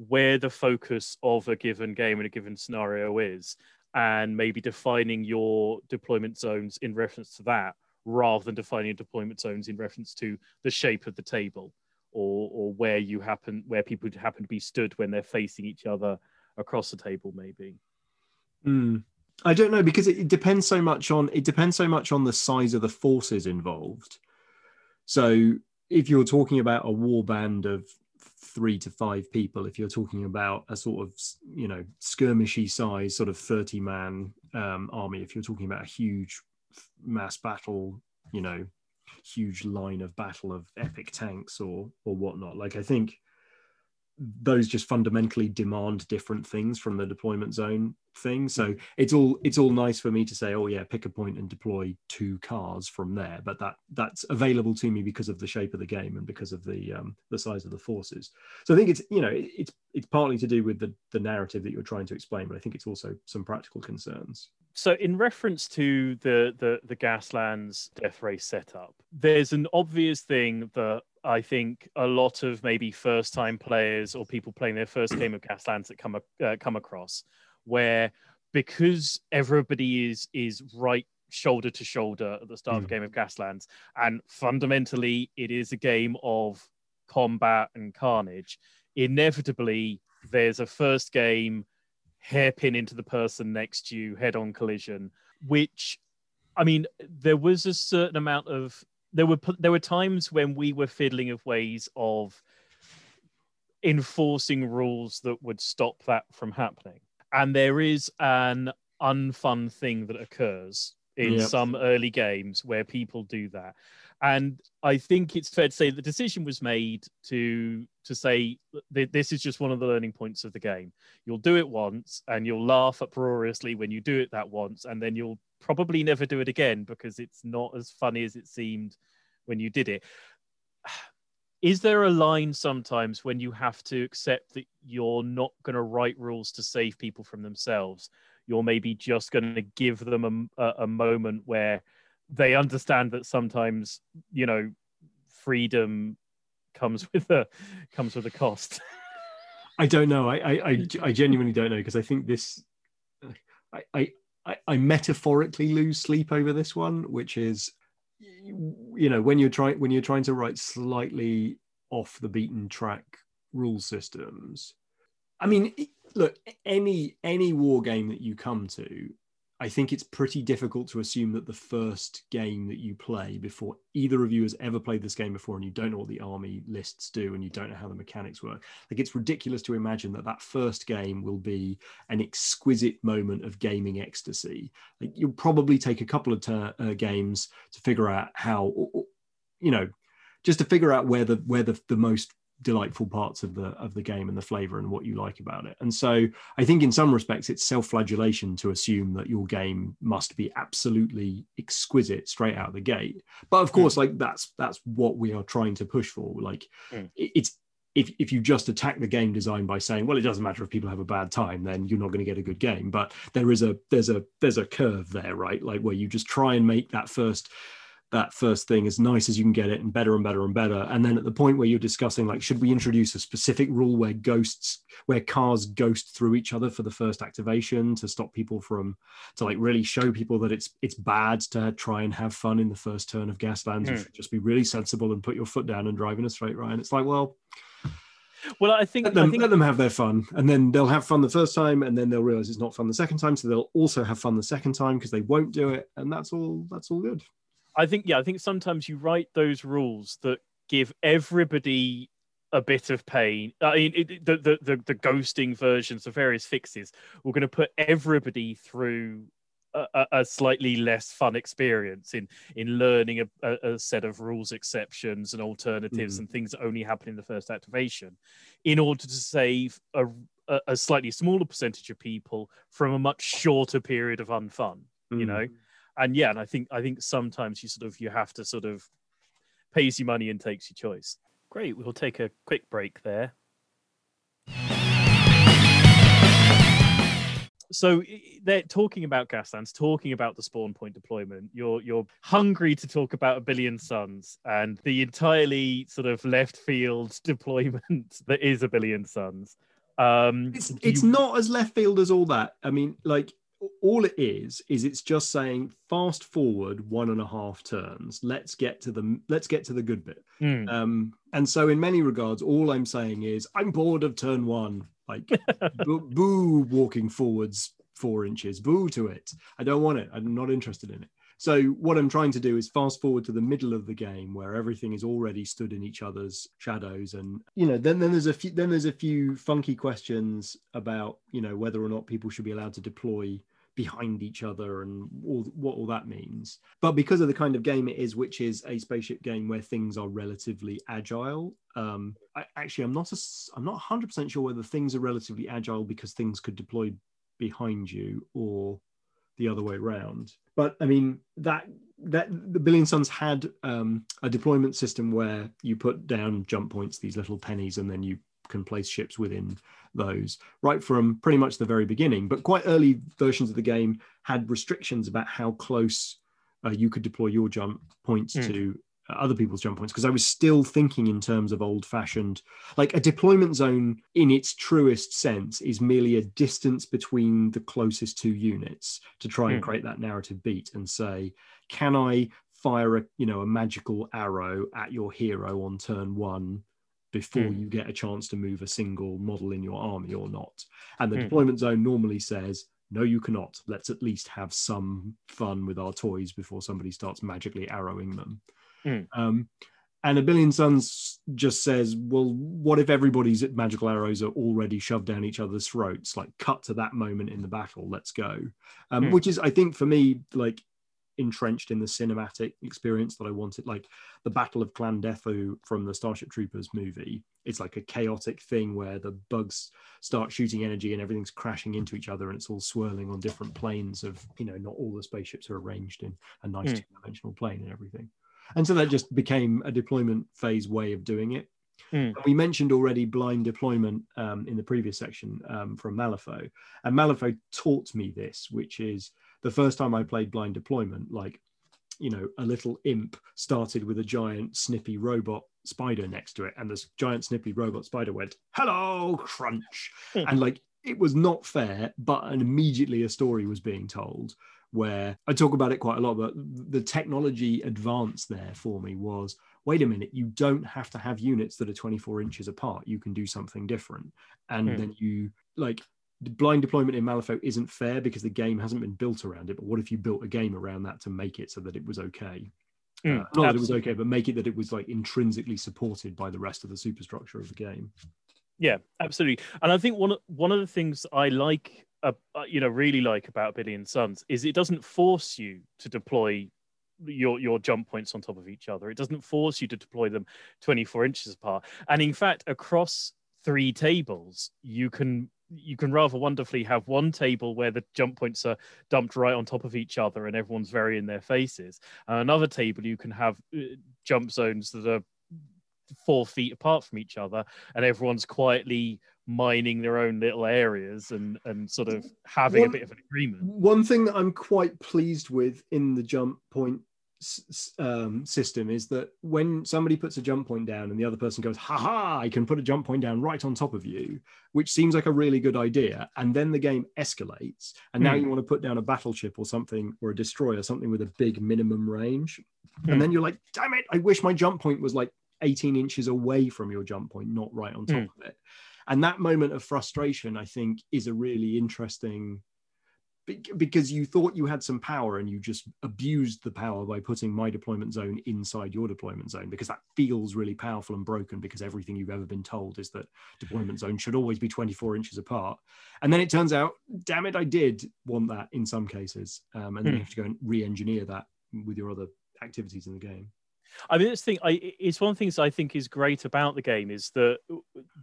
Speaker 1: where the focus of a given game in a given scenario is and maybe defining your deployment zones in reference to that rather than defining deployment zones in reference to the shape of the table or or where you happen where people happen to be stood when they're facing each other across the table maybe
Speaker 2: mm. i don't know because it, it depends so much on it depends so much on the size of the forces involved so if you're talking about a war band of three to five people if you're talking about a sort of you know skirmishy size sort of 30 man um, army if you're talking about a huge mass battle, you know, huge line of battle of epic tanks or or whatnot. Like I think those just fundamentally demand different things from the deployment zone thing. So it's all it's all nice for me to say oh yeah pick a point and deploy two cars from there but that that's available to me because of the shape of the game and because of the um, the size of the forces. So i think it's you know it's it's partly to do with the the narrative that you're trying to explain but i think it's also some practical concerns.
Speaker 1: So in reference to the the the gaslands death race setup there's an obvious thing that I think a lot of maybe first time players or people playing their first game of Gaslands that come uh, come across where because everybody is is right shoulder to shoulder at the start mm. of a game of Gaslands and fundamentally it is a game of combat and carnage inevitably there's a first game hairpin into the person next to you head on collision which I mean there was a certain amount of there were there were times when we were fiddling of ways of enforcing rules that would stop that from happening. And there is an unfun thing that occurs in yep. some early games where people do that. And I think it's fair to say the decision was made to to say this is just one of the learning points of the game. You'll do it once and you'll laugh uproariously when you do it that once, and then you'll probably never do it again because it's not as funny as it seemed when you did it. Is there a line sometimes when you have to accept that you're not going to write rules to save people from themselves? You're maybe just going to give them a, a moment where they understand that sometimes, you know, freedom comes with a comes with a cost.
Speaker 2: I don't know. I I, I genuinely don't know because I think this I, I I, I metaphorically lose sleep over this one, which is, you know, when you're trying when you're trying to write slightly off the beaten track rule systems. I mean, look, any any war game that you come to I think it's pretty difficult to assume that the first game that you play before either of you has ever played this game before and you don't know what the army lists do and you don't know how the mechanics work. Like it's ridiculous to imagine that that first game will be an exquisite moment of gaming ecstasy. Like you'll probably take a couple of ter- uh, games to figure out how, you know, just to figure out where the where the, the most delightful parts of the of the game and the flavor and what you like about it. And so i think in some respects it's self-flagellation to assume that your game must be absolutely exquisite straight out of the gate. But of course mm. like that's that's what we are trying to push for. Like mm. it's if, if you just attack the game design by saying well it doesn't matter if people have a bad time then you're not going to get a good game. But there is a there's a there's a curve there right? Like where you just try and make that first that first thing as nice as you can get it and better and better and better and then at the point where you're discussing like should we introduce a specific rule where ghosts where cars ghost through each other for the first activation to stop people from to like really show people that it's it's bad to try and have fun in the first turn of gaslands mm. you should just be really sensible and put your foot down and drive in a straight line it's like well
Speaker 1: well, I think
Speaker 2: let them,
Speaker 1: I think...
Speaker 2: let them have their fun, and then they'll have fun the first time, and then they'll realize it's not fun the second time. So they'll also have fun the second time because they won't do it, and that's all. That's all good.
Speaker 1: I think yeah, I think sometimes you write those rules that give everybody a bit of pain. I mean, it, the, the, the the ghosting versions of various fixes. We're going to put everybody through a, a, slightly less fun experience in in learning a, a set of rules exceptions and alternatives mm. and things that only happen in the first activation, in order to save a a slightly smaller percentage of people from a much shorter period of unfun. Mm. You know and yeah, and I think I think sometimes you sort of you have to sort of pays you money and takes your choice. Great, we'll take a quick break there. So they're talking about Gaslands, talking about the spawn point deployment. You're you're hungry to talk about a billion suns and the entirely sort of left field deployment that is a billion suns. Um,
Speaker 2: it's, it's you... not as left field as all that. I mean, like all it is is it's just saying fast forward one and a half turns. Let's get to the let's get to the good bit. Mm. um, and so in many regards all i'm saying is i'm bored of turn one. Like boo walking forwards four inches. Boo to it. I don't want it. I'm not interested in it. So what I'm trying to do is fast forward to the middle of the game where everything is already stood in each other's shadows, and you know, then then there's a few then there's a few funky questions about you know whether or not people should be allowed to deploy behind each other and all what all that means. But because of the kind of game it is, which is a spaceship game where things are relatively agile, um, I, actually I'm not a, I'm not 100 percent sure whether things are relatively agile because things could deploy behind you or the other way around. But I mean that that the Billion Suns had um, a deployment system where you put down jump points, these little pennies, and then you can place ships within those right from pretty much the very beginning. But quite early versions of the game had restrictions about how close uh, you could deploy your jump points mm. to uh, other people's jump points because I was still thinking in terms of old fashioned, like a deployment zone in its truest sense is merely a distance between the closest two units to try mm. and hmm. create that narrative beat and say, can I fire a you know a magical arrow at your hero on turn one before mm. you get a chance to move a single model in your army or not. And the mm. deployment zone normally says, no, you cannot. Let's at least have some fun with our toys before somebody starts magically arrowing them. Mm. Um, and a billion suns just says, well, what if everybody's magical arrows are already shoved down each other's throats? Like, cut to that moment in the battle. Let's go. Um, mm. Which is, I think, for me, like entrenched in the cinematic experience that I wanted. Like the Battle of Klendathu from the Starship Troopers movie. It's like a chaotic thing where the bugs start shooting energy and everything's crashing into each other and it's all swirling on different planes of, you know, not all the spaceships are arranged in a nice mm. two-dimensional plane and everything. And so that just became a deployment phase way of doing it. Mm. We mentioned already blind deployment um, in the previous section um, from Malifaux, and Malifaux taught me this, which is the first time I played blind deployment, like, you know, a little imp started with a giant snippy robot spider next to it, and this giant snippy robot spider went, "Hello, crunch," hmm. and like it was not fair, but and immediately a story was being told where I talk about it quite a lot, but the technology advance there for me was wait a minute, you don't have to have units that are 24 inches apart. You can do something different. And mm. then you like blind deployment in Malifaux isn't fair because the game hasn't been built around it. But what if you built a game around that to make it so that it was okay? Mm, uh, not that it was okay, but make it that it was like intrinsically supported by the rest of the superstructure of the game.
Speaker 1: Yeah, absolutely. And I think one one of the things I like, uh, you know, really like about Billion Suns is it doesn't force you to deploy your your jump points on top of each other. It doesn't force you to deploy them 24 inches apart. And in fact, across three tables, you can you can rather wonderfully have one table where the jump points are dumped right on top of each other and everyone's very in their faces. And another table you can have uh, jump zones that are four feet apart from each other and everyone's quietly mining their own little areas and and sort of having one, a bit of an agreement
Speaker 2: one thing that i'm quite pleased with in the jump point um, system is that when somebody puts a jump point down and the other person goes, "Ha ha! I can put a jump point down right on top of you," which seems like a really good idea, and then the game escalates, and now mm. you want to put down a battleship or something or a destroyer, something with a big minimum range, mm. and then you're like, "Damn it! I wish my jump point was like 18 inches away from your jump point, not right on top mm. of it." And that moment of frustration, I think, is a really interesting because you thought you had some power and you just abused the power by putting my deployment zone inside your deployment zone because that feels really powerful and broken because everything you've ever been told is that deployment zone should always be 24 inches apart. And then it turns out damn it i did want that in some cases um, and then you have to go and re-engineer that with your other activities in the game
Speaker 1: I mean, this thing, I, it's one of the things I think is great about the game is that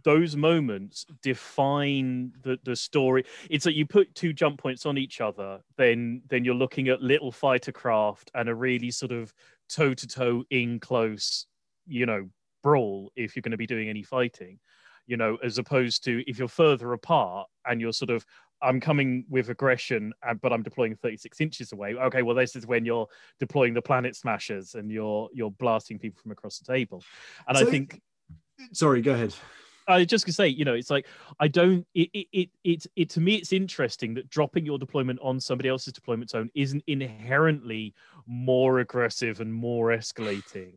Speaker 1: those moments define the, the story. It's that you put two jump points on each other, then then you're looking at little fighter craft and a really sort of toe to toe in close, you know, brawl if you're going to be doing any fighting you know, as opposed to if you're further apart and you're sort of I'm coming with aggression, but I'm deploying 36 inches away. Okay, well, this is when you're deploying the planet smashers and you're you're blasting people from across the table. And so, I think,
Speaker 2: sorry, go ahead.
Speaker 1: I just gonna say, you know, it's like I don't. It, it it it it to me, it's interesting that dropping your deployment on somebody else's deployment zone isn't inherently more aggressive and more escalating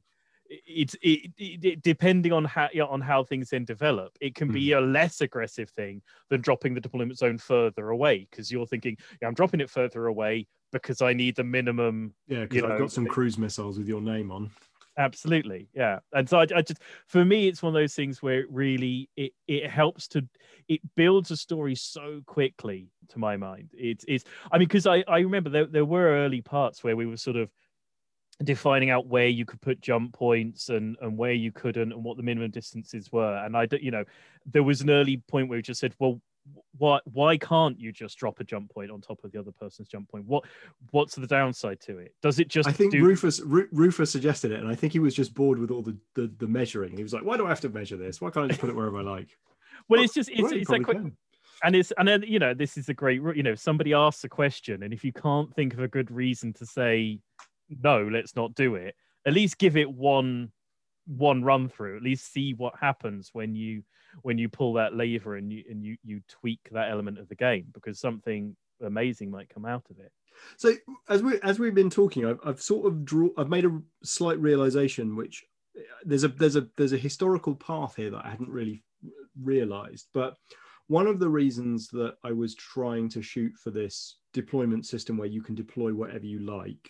Speaker 1: it's it, it, it, depending on how on how things then develop it can be mm. a less aggressive thing than dropping the deployment zone further away because you're thinking yeah i'm dropping it further away because i need the minimum
Speaker 2: yeah because i've got some cruise missiles with your name on
Speaker 1: Absolutely, yeah. And so I, I, just, for me, it's one of those things where it really it it helps to it builds a story so quickly. To my mind, it's it's. I mean, because I I remember there there were early parts where we were sort of defining out where you could put jump points and and where you couldn't and what the minimum distances were. And i don't, you know there was an early point where we just said well why why can't you just drop a jump point on top of the other person's jump point? What what's the downside to it? Does it just
Speaker 2: i think
Speaker 1: do...
Speaker 2: rufus Ru- rufus suggested it and i think he was just bored with all the, the, the measuring. He was like why do i have to measure this? Why can't i just put it wherever i like?
Speaker 1: Well, well it's just it's, well, it's like and it's and then you know this is a great you know somebody asks a question and if you can't think of a good reason to say no let's not do it. At least give it one one run through. At least see what happens when you when you pull that lever and you and you you tweak that element of the game because something amazing might come out of it.
Speaker 2: So as we as we've been talking i've, I've sort of draw i've made a slight realization which uh, there's a there's a there's a historical path here that i hadn't really realized but one of the reasons that i was trying to shoot for this deployment system where you can deploy whatever you like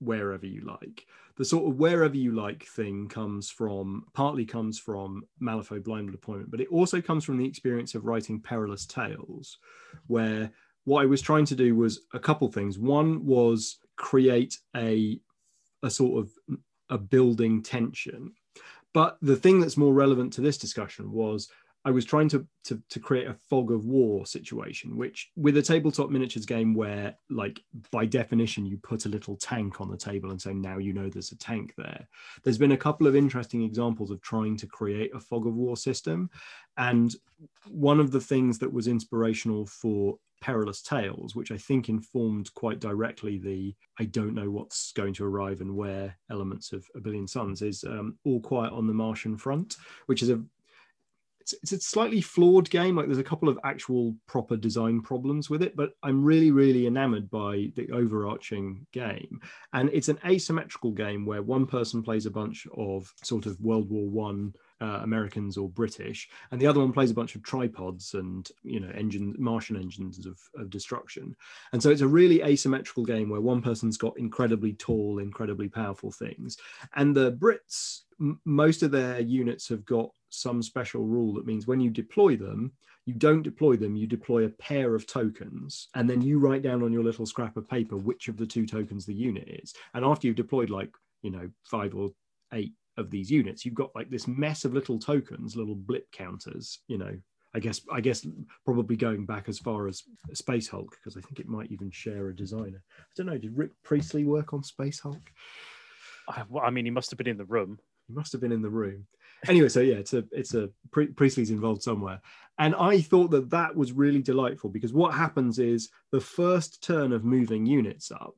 Speaker 2: wherever you like. The sort of wherever you like thing comes from partly comes from Malifaux blind deployment, but it also comes from the experience of writing Perilous Tales, where what I was trying to do was a couple things. One was create a a sort of a building tension. But the thing that's more relevant to this discussion was I was trying to, to, to create a fog of war situation, which with a tabletop miniatures game where, like by definition, you put a little tank on the table and say now you know there's a tank there. There's been a couple of interesting examples of trying to create a fog of war system, and one of the things that was inspirational for Perilous Tales, which I think informed quite directly the I don't know what's going to arrive and where elements of A Billion Suns, is um, All Quiet on the Martian Front, which is a it's, it's a slightly flawed game. Like there's a couple of actual proper design problems with it, but I'm really, really enamored by the overarching game. And it's an asymmetrical game where one person plays a bunch of sort of World War One uh, Americans or British, and the other one plays a bunch of tripods and you know engine Martian engines of, of destruction. And so it's a really asymmetrical game where one person's got incredibly tall, incredibly powerful things, and the Brits m- most of their units have got some special rule that means when you deploy them, you don't deploy them, you deploy a pair of tokens, and then you write down on your little scrap of paper which of the two tokens the unit is. And after you've deployed like, you know, five or eight of these units, you've got like this mess of little tokens, little blip counters, you know. I guess I guess probably going back as far as Space Hulk, because I think it might even share a designer. I don't know, did Rick Priestley work on Space Hulk?
Speaker 1: I, well, I mean, he must have been in the room.
Speaker 2: He must have been in the room anyway, so yeah, it's a it's a Priestley's involved somewhere, and I thought that that was really delightful because what happens is the first turn of moving units up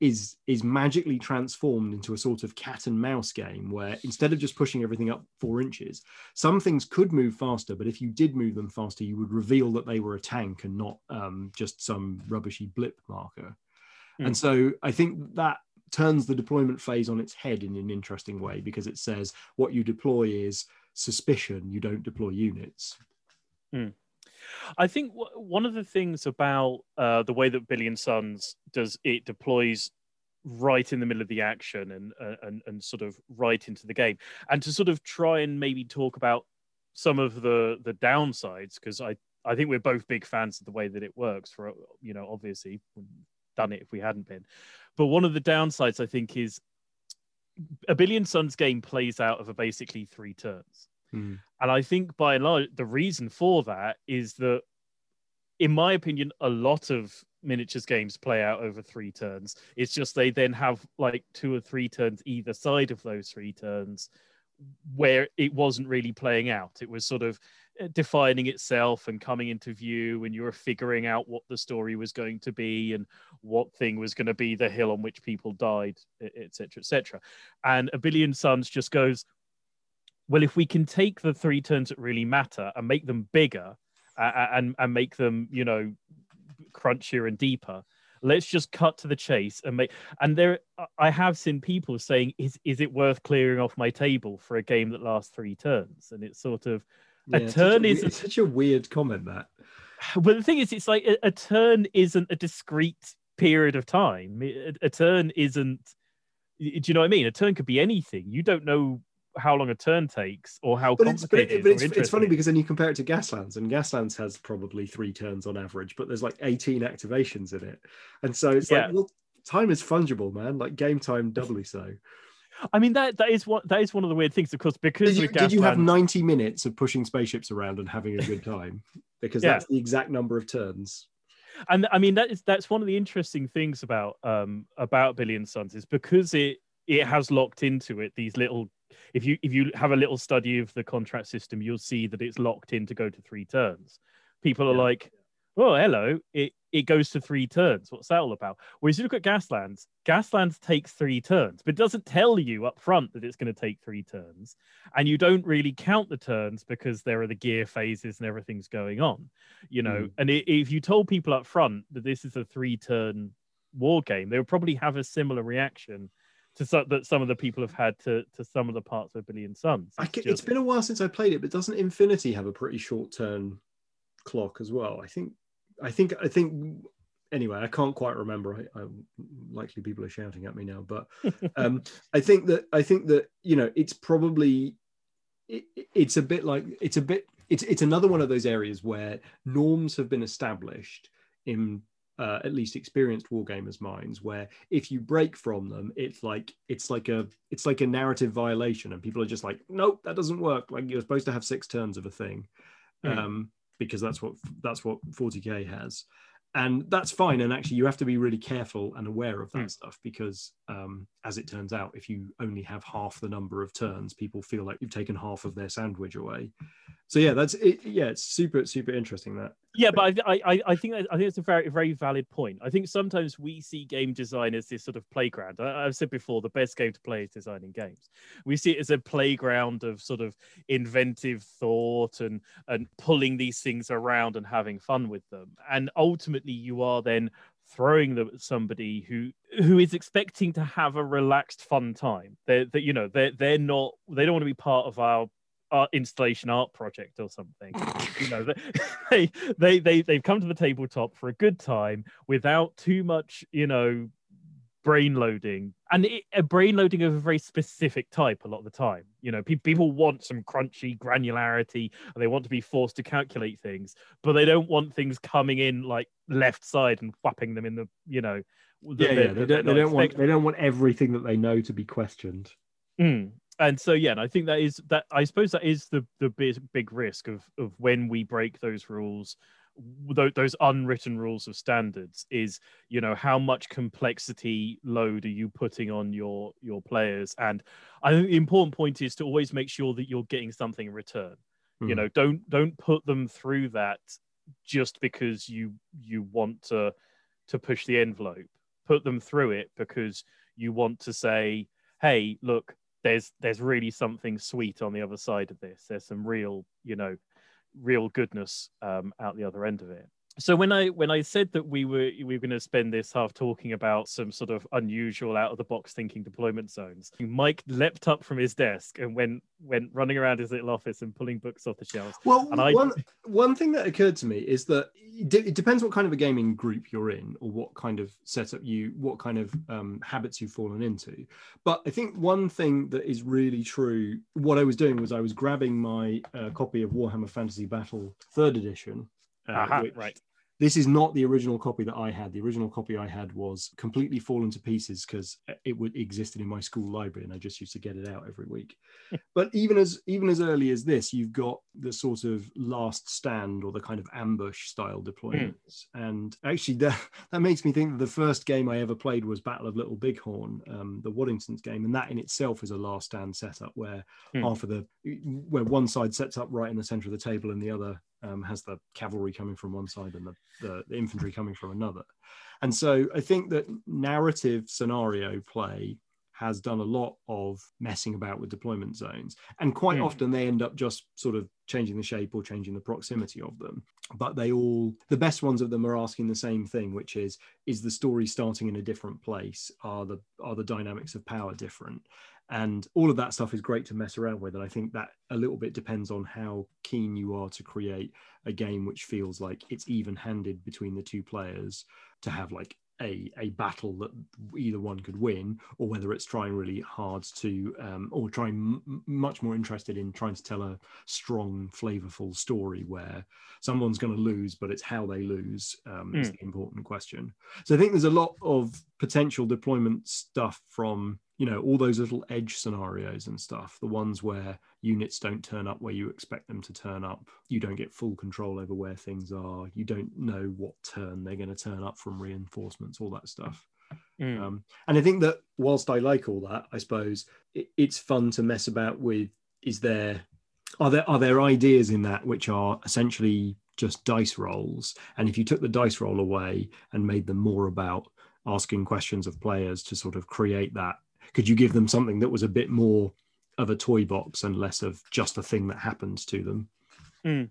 Speaker 2: is is magically transformed into a sort of cat and mouse game where instead of just pushing everything up four inches, some things could move faster, but if you did move them faster, you would reveal that they were a tank and not um, just some rubbishy blip marker. Mm. And so I think that turns the deployment phase on its head in an interesting way because it says what you deploy is suspicion, you don't deploy units.
Speaker 1: Mm. I think w- one of the things about uh, the way that Billion Suns does it deploys right in the middle of the action and, uh, and and sort of right into the game, and to sort of try and maybe talk about some of the the downsides because I I think we're both big fans of the way that it works. For you know, obviously, done it if we hadn't been. But one of the downsides, I think, is a Billion Suns game plays out of a basically three turns. Mm. And I think by and large, the reason for that is that, in my opinion, a lot of miniatures games play out over three turns. It's just they then have like two or three turns either side of those three turns where it wasn't really playing out. It was sort of uh, defining itself and coming into view and you were figuring out what the story was going to be and what thing was going to be the hill on which people died etc etc and a billion suns just goes well if we can take the three turns that really matter and make them bigger uh, and and make them you know crunchier and deeper let's just cut to the chase and make and there i have seen people saying is is it worth clearing off my table for a game that lasts three turns and it's sort of
Speaker 2: yeah, a turn is it's such a weird comment that.
Speaker 1: But the thing is, it's like a, a turn isn't a discrete period of time. A, a, turn isn't do you know what I mean? A turn could be anything. You don't know how long a turn takes or how
Speaker 2: but it's, but, it, but it's, it's funny because then you compare it to Gaslands, and Gaslands has probably three turns on average, but there's like 18 activations in it, and so it's
Speaker 1: Yeah.
Speaker 2: like well, time is fungible, man. Like game time, doubly so.
Speaker 1: I mean that that is what that is one of the weird things, of course, because
Speaker 2: Did you, did you have 90 minutes of pushing spaceships around and having a good time? Because
Speaker 1: Yeah.
Speaker 2: that's the exact number of turns.
Speaker 1: and I mean that is that's one of the interesting things about um about Billion Suns is because it it has locked into it these little if you if you have a little study of the contract system you'll see that it's locked in to go to three turns people are
Speaker 2: Yeah.
Speaker 1: like oh hello it it goes to three turns what's that all about whereas you look at gaslands gaslands takes three turns but it doesn't tell you up front that it's going to take three turns and you don't really count the turns because there are the gear phases and everything's going on you know
Speaker 2: Mm.
Speaker 1: and i if you told people up front that this is a three turn war game they would probably have a similar reaction to so, that some of the people have had to to some of the parts of billion suns
Speaker 2: I
Speaker 1: It's
Speaker 2: ca- it's
Speaker 1: just-
Speaker 2: been a while since I played it, but doesn't Infinity have a pretty short turn clock as well? I think, I think, I think. Anyway, I can't quite remember. I, I likely people are shouting at me now, but um, I think that I think that you know it's probably it, it's a bit like it's a bit it's it's another one of those areas where norms have been established in uh, at least experienced wargamers minds where if you break from them it's like it's like a it's like a narrative violation and people are just like nope that doesn't work like you're supposed to have six turns of a thing
Speaker 1: Hmm.
Speaker 2: um, because that's what that's what 40k has and that's fine and actually you have to be really careful and aware of that
Speaker 1: Hmm.
Speaker 2: stuff because um, as it turns out if you only have half the number of turns people feel like you've taken half of their sandwich away so yeah that's it yeah it's super super interesting that
Speaker 1: yeah but I, I I think I think it's a very very valid point. I think sometimes we see game design as this sort of playground. I, I've said before, the best game to play is designing games. We see it as a playground of sort of inventive thought and and pulling these things around and having fun with them. And ultimately, you are then throwing them at somebody who who is expecting to have a relaxed fun time they're that you know they're they're not they don't want to be part of our art installation art project or something you know they, they they they've come to the tabletop for a good time without too much you know brain loading and it, a brain loading of a very specific type a lot of the time you know pe- people want some crunchy granularity and they want to be forced to calculate things but they don't want things coming in like left side and whapping them in the you know that
Speaker 2: yeah, yeah. They don't, they don't want they don't want everything that they know to be questioned.
Speaker 1: Mm. And so yeah, and I think that is that I suppose that is the the big big risk of of when we break those rules, those unwritten rules of standards is you know how much complexity load are you putting on your your players, and I think the important point is to always make sure that you're getting something in return. You
Speaker 2: Mhm.
Speaker 1: know, don't don't put them through that just because you you want to to push the envelope. Put them through it because you want to say, hey, look, there's there's really something sweet on the other side of this. There's some real, you know, real goodness um, out the other end of it. So when I when I said that we were we were going to spend this half talking about some sort of unusual out of the box thinking deployment zones, Mike leapt up from his desk and went went running around his little office and pulling books off the shelves.
Speaker 2: Well,
Speaker 1: And I-
Speaker 2: one one thing that occurred to me is that it it depends what kind of a gaming group you're in, or what kind of setup you, what kind of um, habits you've fallen into. But I think one thing that is really true. What I was doing was I was grabbing my uh, copy of Warhammer Fantasy Battle Third Edition. Uh,
Speaker 1: Aha,
Speaker 2: which-
Speaker 1: right.
Speaker 2: This is not the original copy that I had. The original copy I had was completely fallen to pieces because it would existed in my school library, and I just used to get it out every week. but even as even as early as this, you've got the sort of last stand or the kind of ambush style deployments. And actually, that that makes me think that the first game I ever played was Battle of Little Bighorn, um, the Waddingtons game, and that in itself is a last stand setup where
Speaker 1: Hmm.
Speaker 2: half of the where one side sets up right in the center of the table and the other um, has the cavalry coming from one side and the, the, the infantry coming from another. And so I think that narrative scenario play has done a lot of messing about with deployment zones. And quite
Speaker 1: Hmm.
Speaker 2: often they end up just sort of changing the shape or changing the proximity of them. But they all, the best ones of them are asking the same thing, which is, is the story starting in a different place? Are the, are the dynamics of power different? And all of that stuff is great to mess around with and i think that a little bit depends on how keen you are to create a game which feels like it's even handed between the two players to have like a, a battle that either one could win or whether it's trying really hard to um, or trying m- much more interested in trying to tell a strong flavorful story where someone's going to lose but it's how they lose um, mm. is hmm. the important question so i think there's a lot of potential deployment stuff from you know all those little edge scenarios and stuff the ones where units don't turn up where you expect them to turn up. You don't get full control over where things are. You don't know what turn they're going to turn up from reinforcements all that stuff. Mm. um, and i think that whilst i like all that i suppose it, it's fun to mess about with is there are there are there ideas in that which are essentially just dice rolls? And if you took the dice roll away and made them more about asking questions of players to sort of create that could you give them something that was a bit more of a toy box and less of just a thing that happens to them
Speaker 1: mm.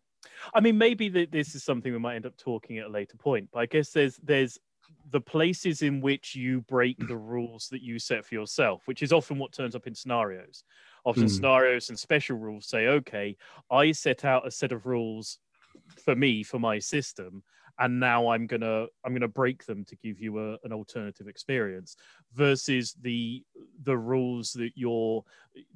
Speaker 1: i mean maybe that this is something we might end up talking at a later point but i guess there's there's the places in which you break the rules that you set for yourself which is often what turns up in scenarios often mm. scenarios and special rules say okay i set out a set of rules for me for my system and now i'm gonna i'm gonna break them to give you a, an alternative experience versus the the rules that you're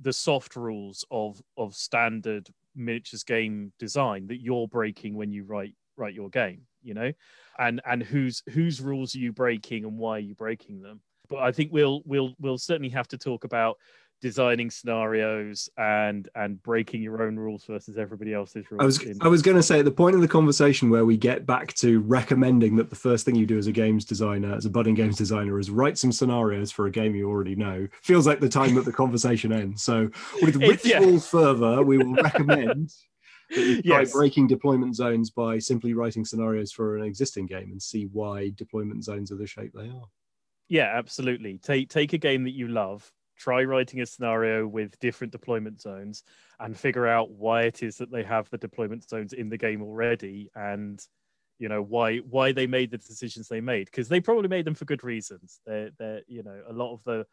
Speaker 1: the soft rules of of standard miniatures game design that you're breaking when you write write your game you know? And and whose whose rules are you breaking and why are you breaking them? But i think we'll we'll we'll certainly have to talk about designing scenarios and and breaking your own rules versus everybody else's rules.
Speaker 2: I was in- I was going to say at the point of the conversation where we get back to recommending that the first thing you do as a games designer, as a budding games designer, is write some scenarios for a game you already know. Feels like the time that the conversation ends. So with ritual yeah. further, we will recommend. yes. breaking deployment zones by simply writing scenarios for an existing game and see why deployment zones are the shape they are.
Speaker 1: Yeah, absolutely. Take take a game that you love, try writing a scenario with different deployment zones and figure out why it is that they have the deployment zones in the game already and you know why why they made the decisions they made. Because they probably made them for good reasons. They're, they're you know a lot of the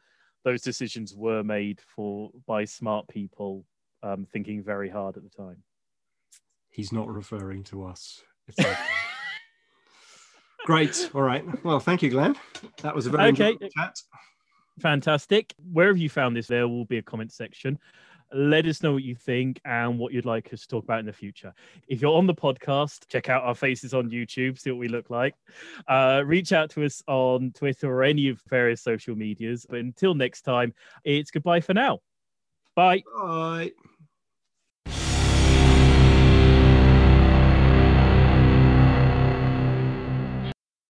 Speaker 1: those decisions were made for by smart people um, thinking very hard at the time.
Speaker 2: He's not referring to us. Great. All right. Well thank you glenn. That was a very okay. chat
Speaker 1: fantastic. Wherever you found this, there will be a comment section. Let us know what you think and what you'd like us to talk about in the future. If you're on the podcast, check out our faces on YouTube, see what we look like. Uh, reach out to us on Twitter or any of various social medias. But until next time, it's goodbye for now. Bye.
Speaker 2: Bye.